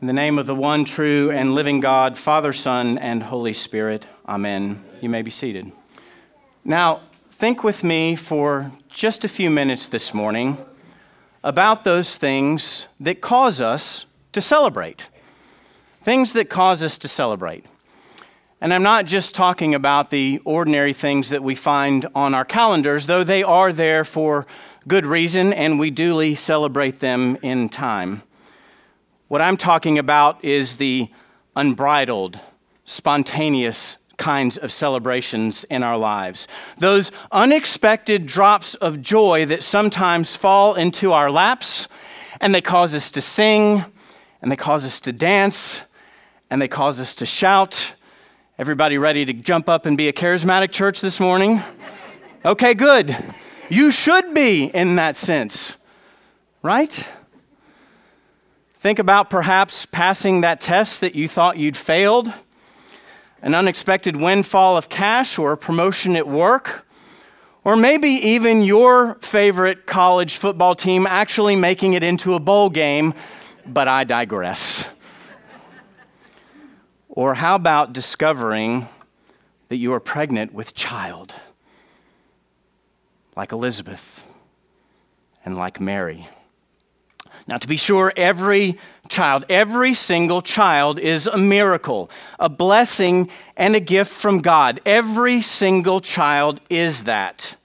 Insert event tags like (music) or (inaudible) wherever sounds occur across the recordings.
In the name of the one true and living God, Father, Son, and Holy Spirit, Amen. You may be seated. Now, think with me for just a few minutes this morning about those things that cause us to celebrate. Things that cause us to celebrate. And I'm not just talking about the ordinary things that we find on our calendars, though they are there for good reason and we duly celebrate them in time. What I'm talking about is the unbridled, spontaneous kinds of celebrations in our lives. Those unexpected drops of joy that sometimes fall into our laps and they cause us to sing and they cause us to dance and they cause us to shout. Everybody ready to jump up and be a charismatic church this morning? Okay, good. You should be in that sense, right? Think about perhaps passing that test that you thought you'd failed, an unexpected windfall of cash or a promotion at work, or maybe even your favorite college football team actually making it into a bowl game, but I digress. Or how about discovering that you are pregnant with child? like Elizabeth and like Mary. Now, to be sure, every child, every single child is a miracle, a blessing, and a gift from God. Every single child is that.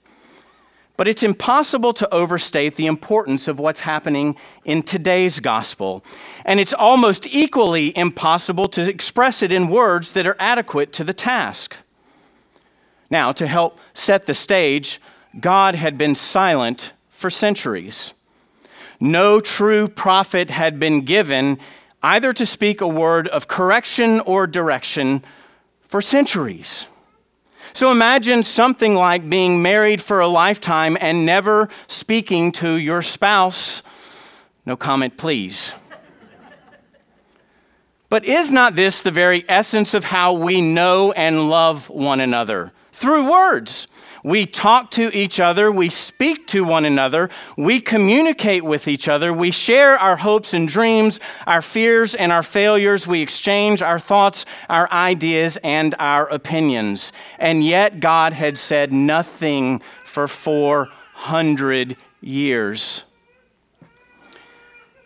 But it's impossible to overstate the importance of what's happening in today's gospel. And it's almost equally impossible to express it in words that are adequate to the task. Now, to help set the stage, God had been silent for centuries. No true prophet had been given either to speak a word of correction or direction for centuries. So imagine something like being married for a lifetime and never speaking to your spouse. No comment, please. but is not this the very essence of how we know and love one another? Through words. We talk to each other, we speak to one another, we communicate with each other, we share our hopes and dreams, our fears and our failures, we exchange our thoughts, our ideas, and our opinions. And yet, God had said nothing for 400 years.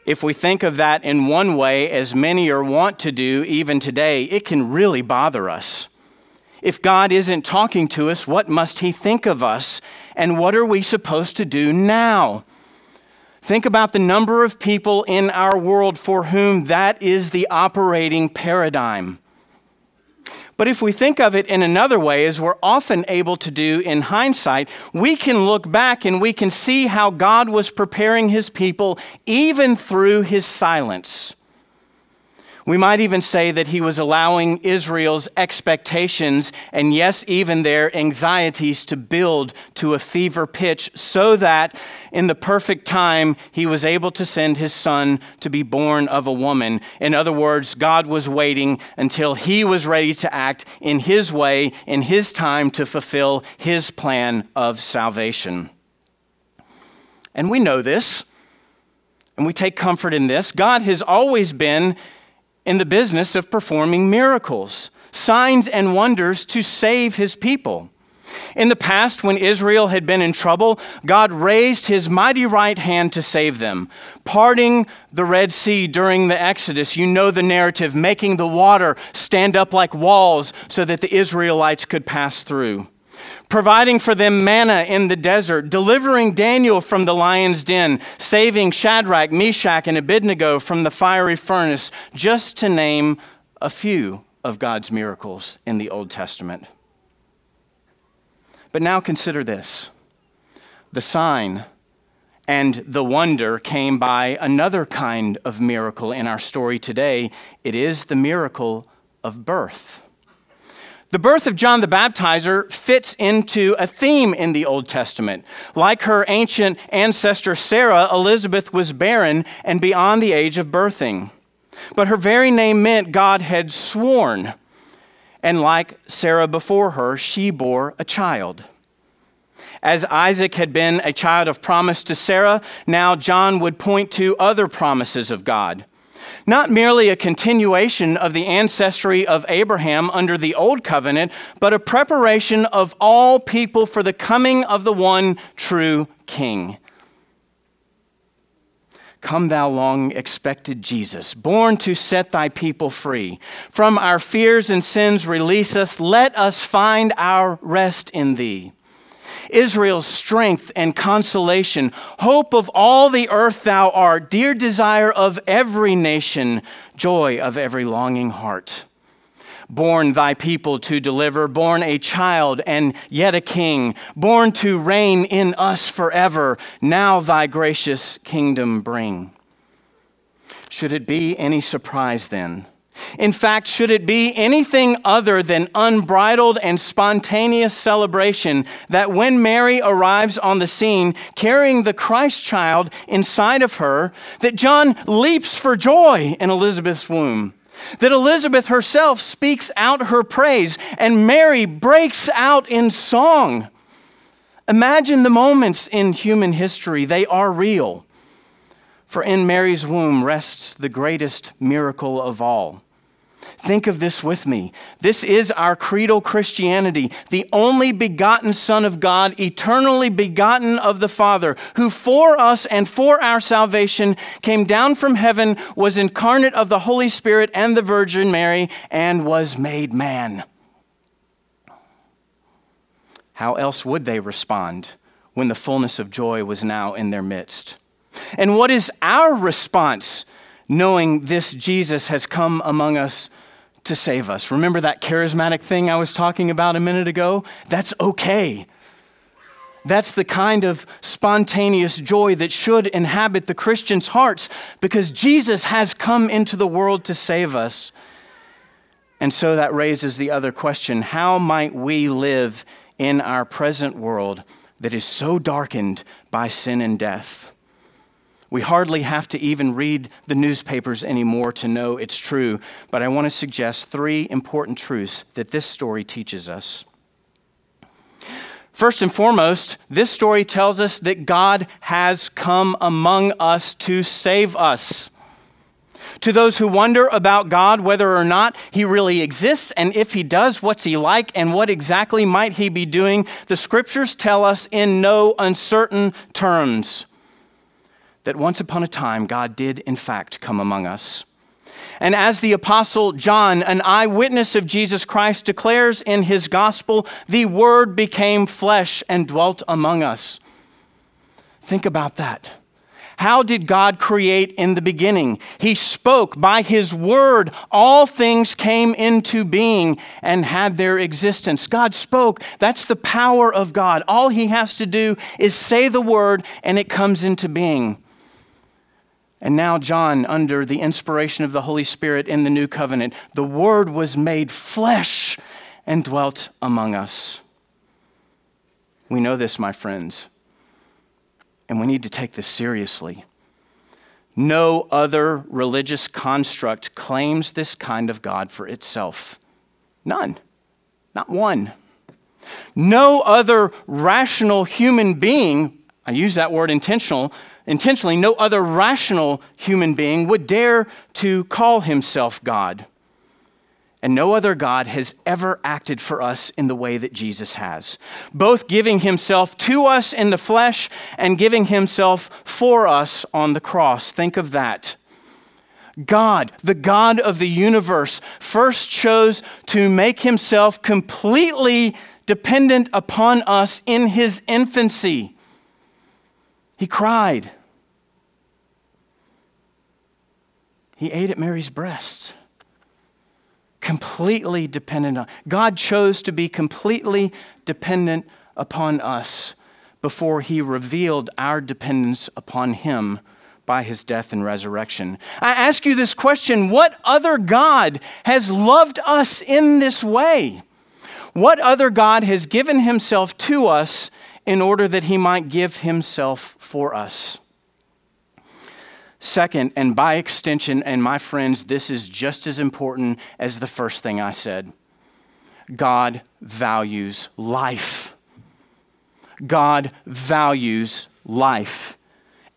If we think of that in one way, as many are wont to do even today, it can really bother us. If God isn't talking to us, what must He think of us? And what are we supposed to do now? Think about the number of people in our world for whom that is the operating paradigm. But if we think of it in another way, as we're often able to do in hindsight, we can look back and we can see how God was preparing his people even through his silence. We might even say that he was allowing Israel's expectations and, yes, even their anxieties to build to a fever pitch so that in the perfect time he was able to send his son to be born of a woman. In other words, God was waiting until he was ready to act in his way, in his time, to fulfill his plan of salvation. And we know this, and we take comfort in this. God has always been in the business of performing miracles, signs, and wonders to save his people. In the past, when Israel had been in trouble, God raised his mighty right hand to save them, parting the Red Sea during the Exodus. You know the narrative, making the water stand up like walls so that the Israelites could pass through providing for them manna in the desert, delivering Daniel from the lion's den, saving Shadrach, Meshach, and Abednego from the fiery furnace, just to name a few of God's miracles in the Old Testament. But now consider this the sign and the wonder came by another kind of miracle in our story today. It is the miracle of birth. The birth of John the Baptizer fits into a theme in the Old Testament. Like her ancient ancestor Sarah, Elizabeth was barren and beyond the age of birthing. But her very name meant God had sworn. And like Sarah before her, she bore a child. As Isaac had been a child of promise to Sarah, now John would point to other promises of God. Not merely a continuation of the ancestry of Abraham under the old covenant, but a preparation of all people for the coming of the one true king. Come, thou long expected Jesus, born to set thy people free. From our fears and sins, release us. Let us find our rest in thee. Israel's strength and consolation, hope of all the earth thou art, dear desire of every nation, joy of every longing heart. Born thy people to deliver, born a child and yet a king, born to reign in us forever, now thy gracious kingdom bring. Should it be any surprise then? In fact, should it be anything other than unbridled and spontaneous celebration that when Mary arrives on the scene carrying the Christ child inside of her, that John leaps for joy in Elizabeth's womb? That Elizabeth herself speaks out her praise and Mary breaks out in song. Imagine the moments in human history, they are real. For in Mary's womb rests the greatest miracle of all Think of this with me. This is our creedal Christianity, the only begotten Son of God, eternally begotten of the Father, who for us and for our salvation came down from heaven, was incarnate of the Holy Spirit and the Virgin Mary, and was made man. How else would they respond when the fullness of joy was now in their midst? And what is our response knowing this Jesus has come among us to save us. Remember that charismatic thing I was talking about a minute ago? That's okay. That's the kind of spontaneous joy that should inhabit the Christian's hearts because Jesus has come into the world to save us. And so that raises the other question how might we live in our present world that is so darkened by sin and death? We hardly have to even read the newspapers anymore to know it's true, but I want to suggest three important truths that this story teaches us. First and foremost, this story tells us that God has come among us to save us. To those who wonder about God, whether or not he really exists, and if he does, what's he like, and what exactly might he be doing, the scriptures tell us in no uncertain terms that once upon a time God did, in fact, come among us. And as the Apostle John, an eyewitness of Jesus Christ, declares in his gospel, the Word became flesh and dwelt among us. Think about that. How did God create in the beginning? He spoke by His word. All things came into being and had their existence. God spoke. That's the power of God. All He has to do is say the word and it comes into being. And now, John, under the inspiration of the Holy Spirit in the new covenant, the Word was made flesh and dwelt among us. We know this, my friends, and we need to take this seriously. No other religious construct claims this kind of God for itself. None. Not one. No other rational human being, I use that word intentional, intentionally, no other rational human being would dare to call himself God. And no other God has ever acted for us in the way that Jesus has, both giving himself to us in the flesh and giving himself for us on the cross. Think of that. God, the God of the universe, first chose to make himself completely dependent upon us in his infancy. He cried. He ate at Mary's breast. Completely dependent on God chose to be completely dependent upon us before he revealed our dependence upon him by his death and resurrection. I ask you this question what other God has loved us in this way? What other God has given himself to us in order that he might give himself for us? Second, and by extension, and my friends, this is just as important as the first thing I said God values life. God values life.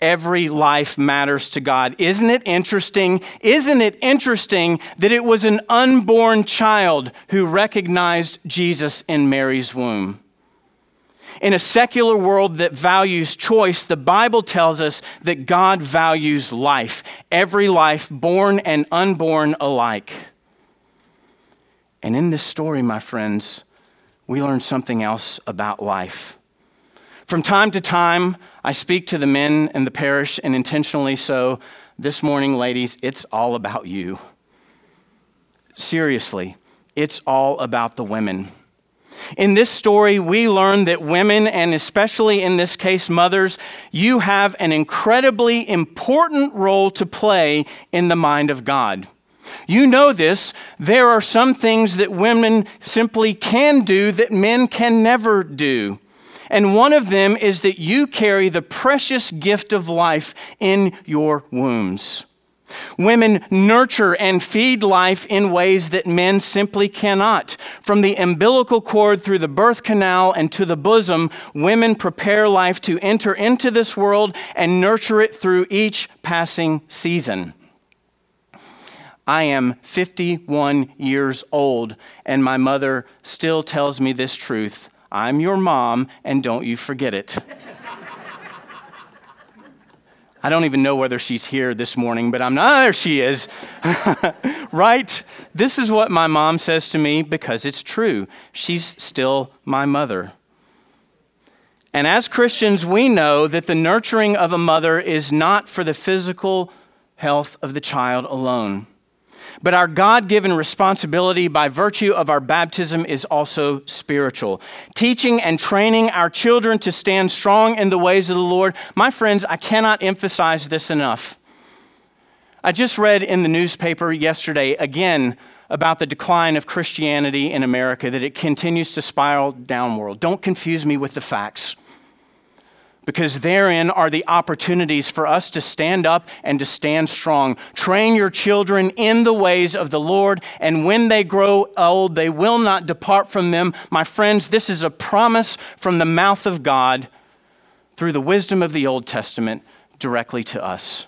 every life matters to God. Isn't it interesting? Isn't it interesting that it was an unborn child who recognized Jesus in Mary's womb? In a secular world that values choice, the Bible tells us that God values life, every life, born and unborn alike. And in this story, my friends, we learn something else about life. From time to time, I speak to the men in the parish, and intentionally so. This morning, ladies, it's all about you. Seriously, it's all about the women. In this story, we learn that women, and especially in this case, mothers, you have an incredibly important role to play in the mind of God. You know this. There are some things that women simply can do that men can never do. And one of them is that you carry the precious gift of life in your wombs. Women nurture and feed life in ways that men simply cannot. From the umbilical cord through the birth canal and to the bosom, women prepare life to enter into this world and nurture it through each passing season. I am 51 years old, and my mother still tells me this truth I'm your mom, and don't you forget it. (laughs) I don't even know whether she's here this morning, but I'm not. Oh, there she is. (laughs) right? This is what my mom says to me because it's true. She's still my mother. And as Christians, we know that the nurturing of a mother is not for the physical health of the child alone. But our God given responsibility by virtue of our baptism is also spiritual. Teaching and training our children to stand strong in the ways of the Lord. My friends, I cannot emphasize this enough. I just read in the newspaper yesterday again about the decline of Christianity in America, that it continues to spiral downward. Don't confuse me with the facts because therein are the opportunities for us to stand up and to stand strong. Train your children in the ways of the Lord, and when they grow old, they will not depart from them. My friends, this is a promise from the mouth of God through the wisdom of the Old Testament directly to us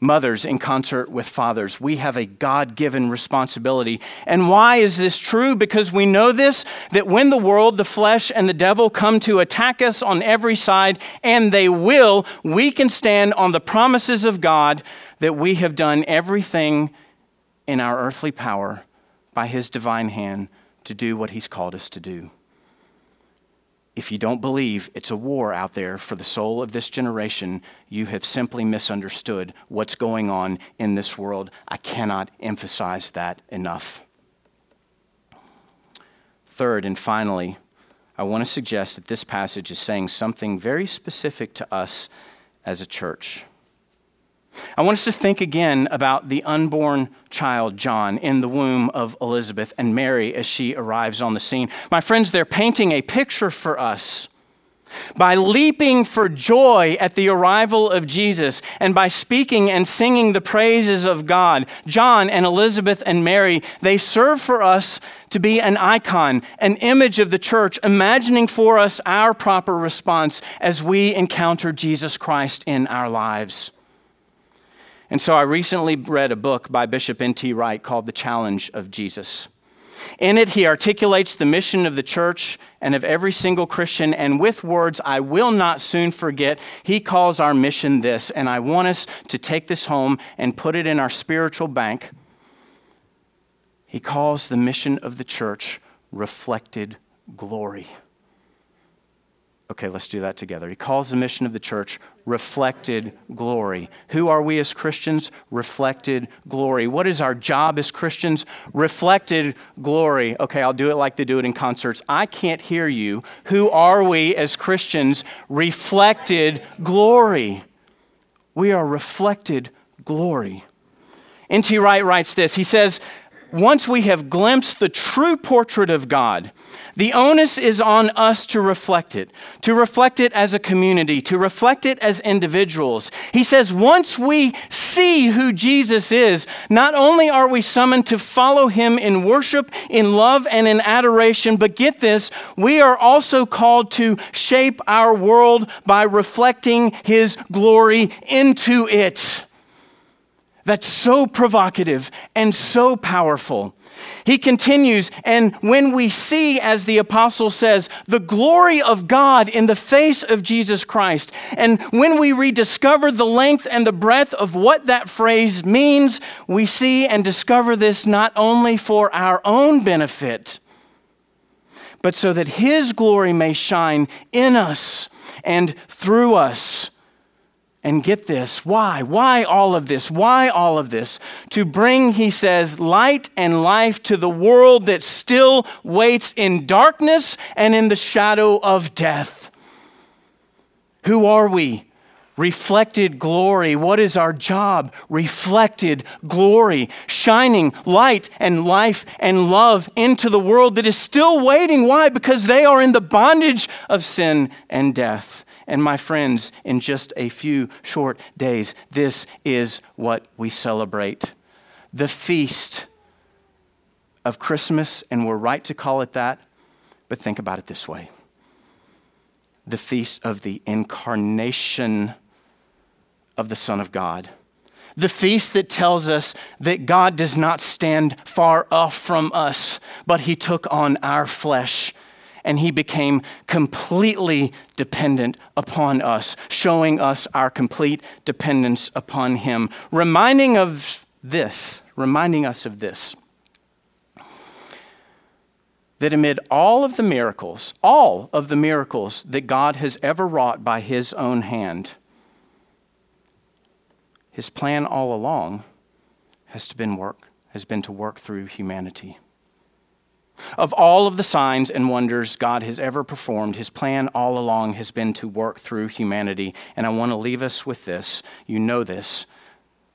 mothers in concert with fathers. We have a God given responsibility. And why is this true? Because we know this that when the world, the flesh, and the devil come to attack us on every side, and they will, we can stand on the promises of God that we have done everything in our earthly power by his divine hand to do what he's called us to do if you don't believe it's a war out there for the soul of this generation, you have simply misunderstood what's going on in this world. I cannot emphasize that enough. Third and finally, I want to suggest that this passage is saying something very specific to us as a church. I want us to think again about the unborn child, John, in the womb of Elizabeth and Mary as she arrives on the scene. My friends, they're painting a picture for us. By leaping for joy at the arrival of Jesus and by speaking and singing the praises of God, John and Elizabeth and Mary, they serve for us to be an icon, an image of the church, imagining for us our proper response as we encounter Jesus Christ in our lives. And so I recently read a book by Bishop N.T. Wright called The Challenge of Jesus. In it, he articulates the mission of the church and of every single Christian, and with words I will not soon forget, he calls our mission this. And I want us to take this home and put it in our spiritual bank. He calls the mission of the church reflected glory. Okay, let's do that together. He calls the mission of the church reflected glory. Who are we as Christians? Reflected glory. What is our job as Christians? Reflected glory. Okay, I'll do it like they do it in concerts. I can't hear you. Who are we as Christians? Reflected glory. We are reflected glory. N.T. Wright writes this. He says, once we have glimpsed the true portrait of God, the onus is on us to reflect it, to reflect it as a community, to reflect it as individuals. He says, once we see who Jesus is, not only are we summoned to follow him in worship, in love, and in adoration, but get this, we are also called to shape our world by reflecting his glory into it. That's so provocative and so powerful. He continues, and when we see, as the apostle says, the glory of God in the face of Jesus Christ, and when we rediscover the length and the breadth of what that phrase means, we see and discover this not only for our own benefit, but so that His glory may shine in us and through us and get this why? Why all of this? Why all of this? To bring, he says, light and life to the world that still waits in darkness and in the shadow of death. Who are we? Reflected glory. What is our job? Reflected glory, shining light and life and love into the world that is still waiting. Why? Because they are in the bondage of sin and death. And my friends, in just a few short days, this is what we celebrate. The feast of Christmas, and we're right to call it that, but think about it this way. The feast of the incarnation of the Son of God. The feast that tells us that God does not stand far off from us, but He took on our flesh and he became completely dependent upon us, showing us our complete dependence upon him, reminding of this, reminding us of this. That amid all of the miracles, all of the miracles that God has ever wrought by his own hand, his plan all along has been work, has been to work through humanity. Of all of the signs and wonders God has ever performed, his plan all along has been to work through humanity. And I want to leave us with this. You know this.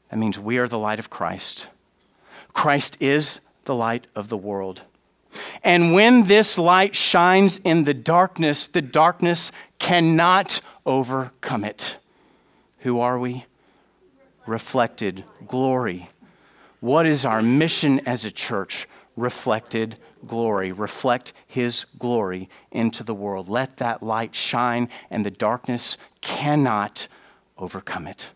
That means we are the light of Christ. Christ is the light of the world. And when this light shines in the darkness, the darkness cannot overcome it. Who are we? Reflected glory. What is our mission as a church? Reflected glory, reflect his glory into the world. Let that light shine, and the darkness cannot overcome it.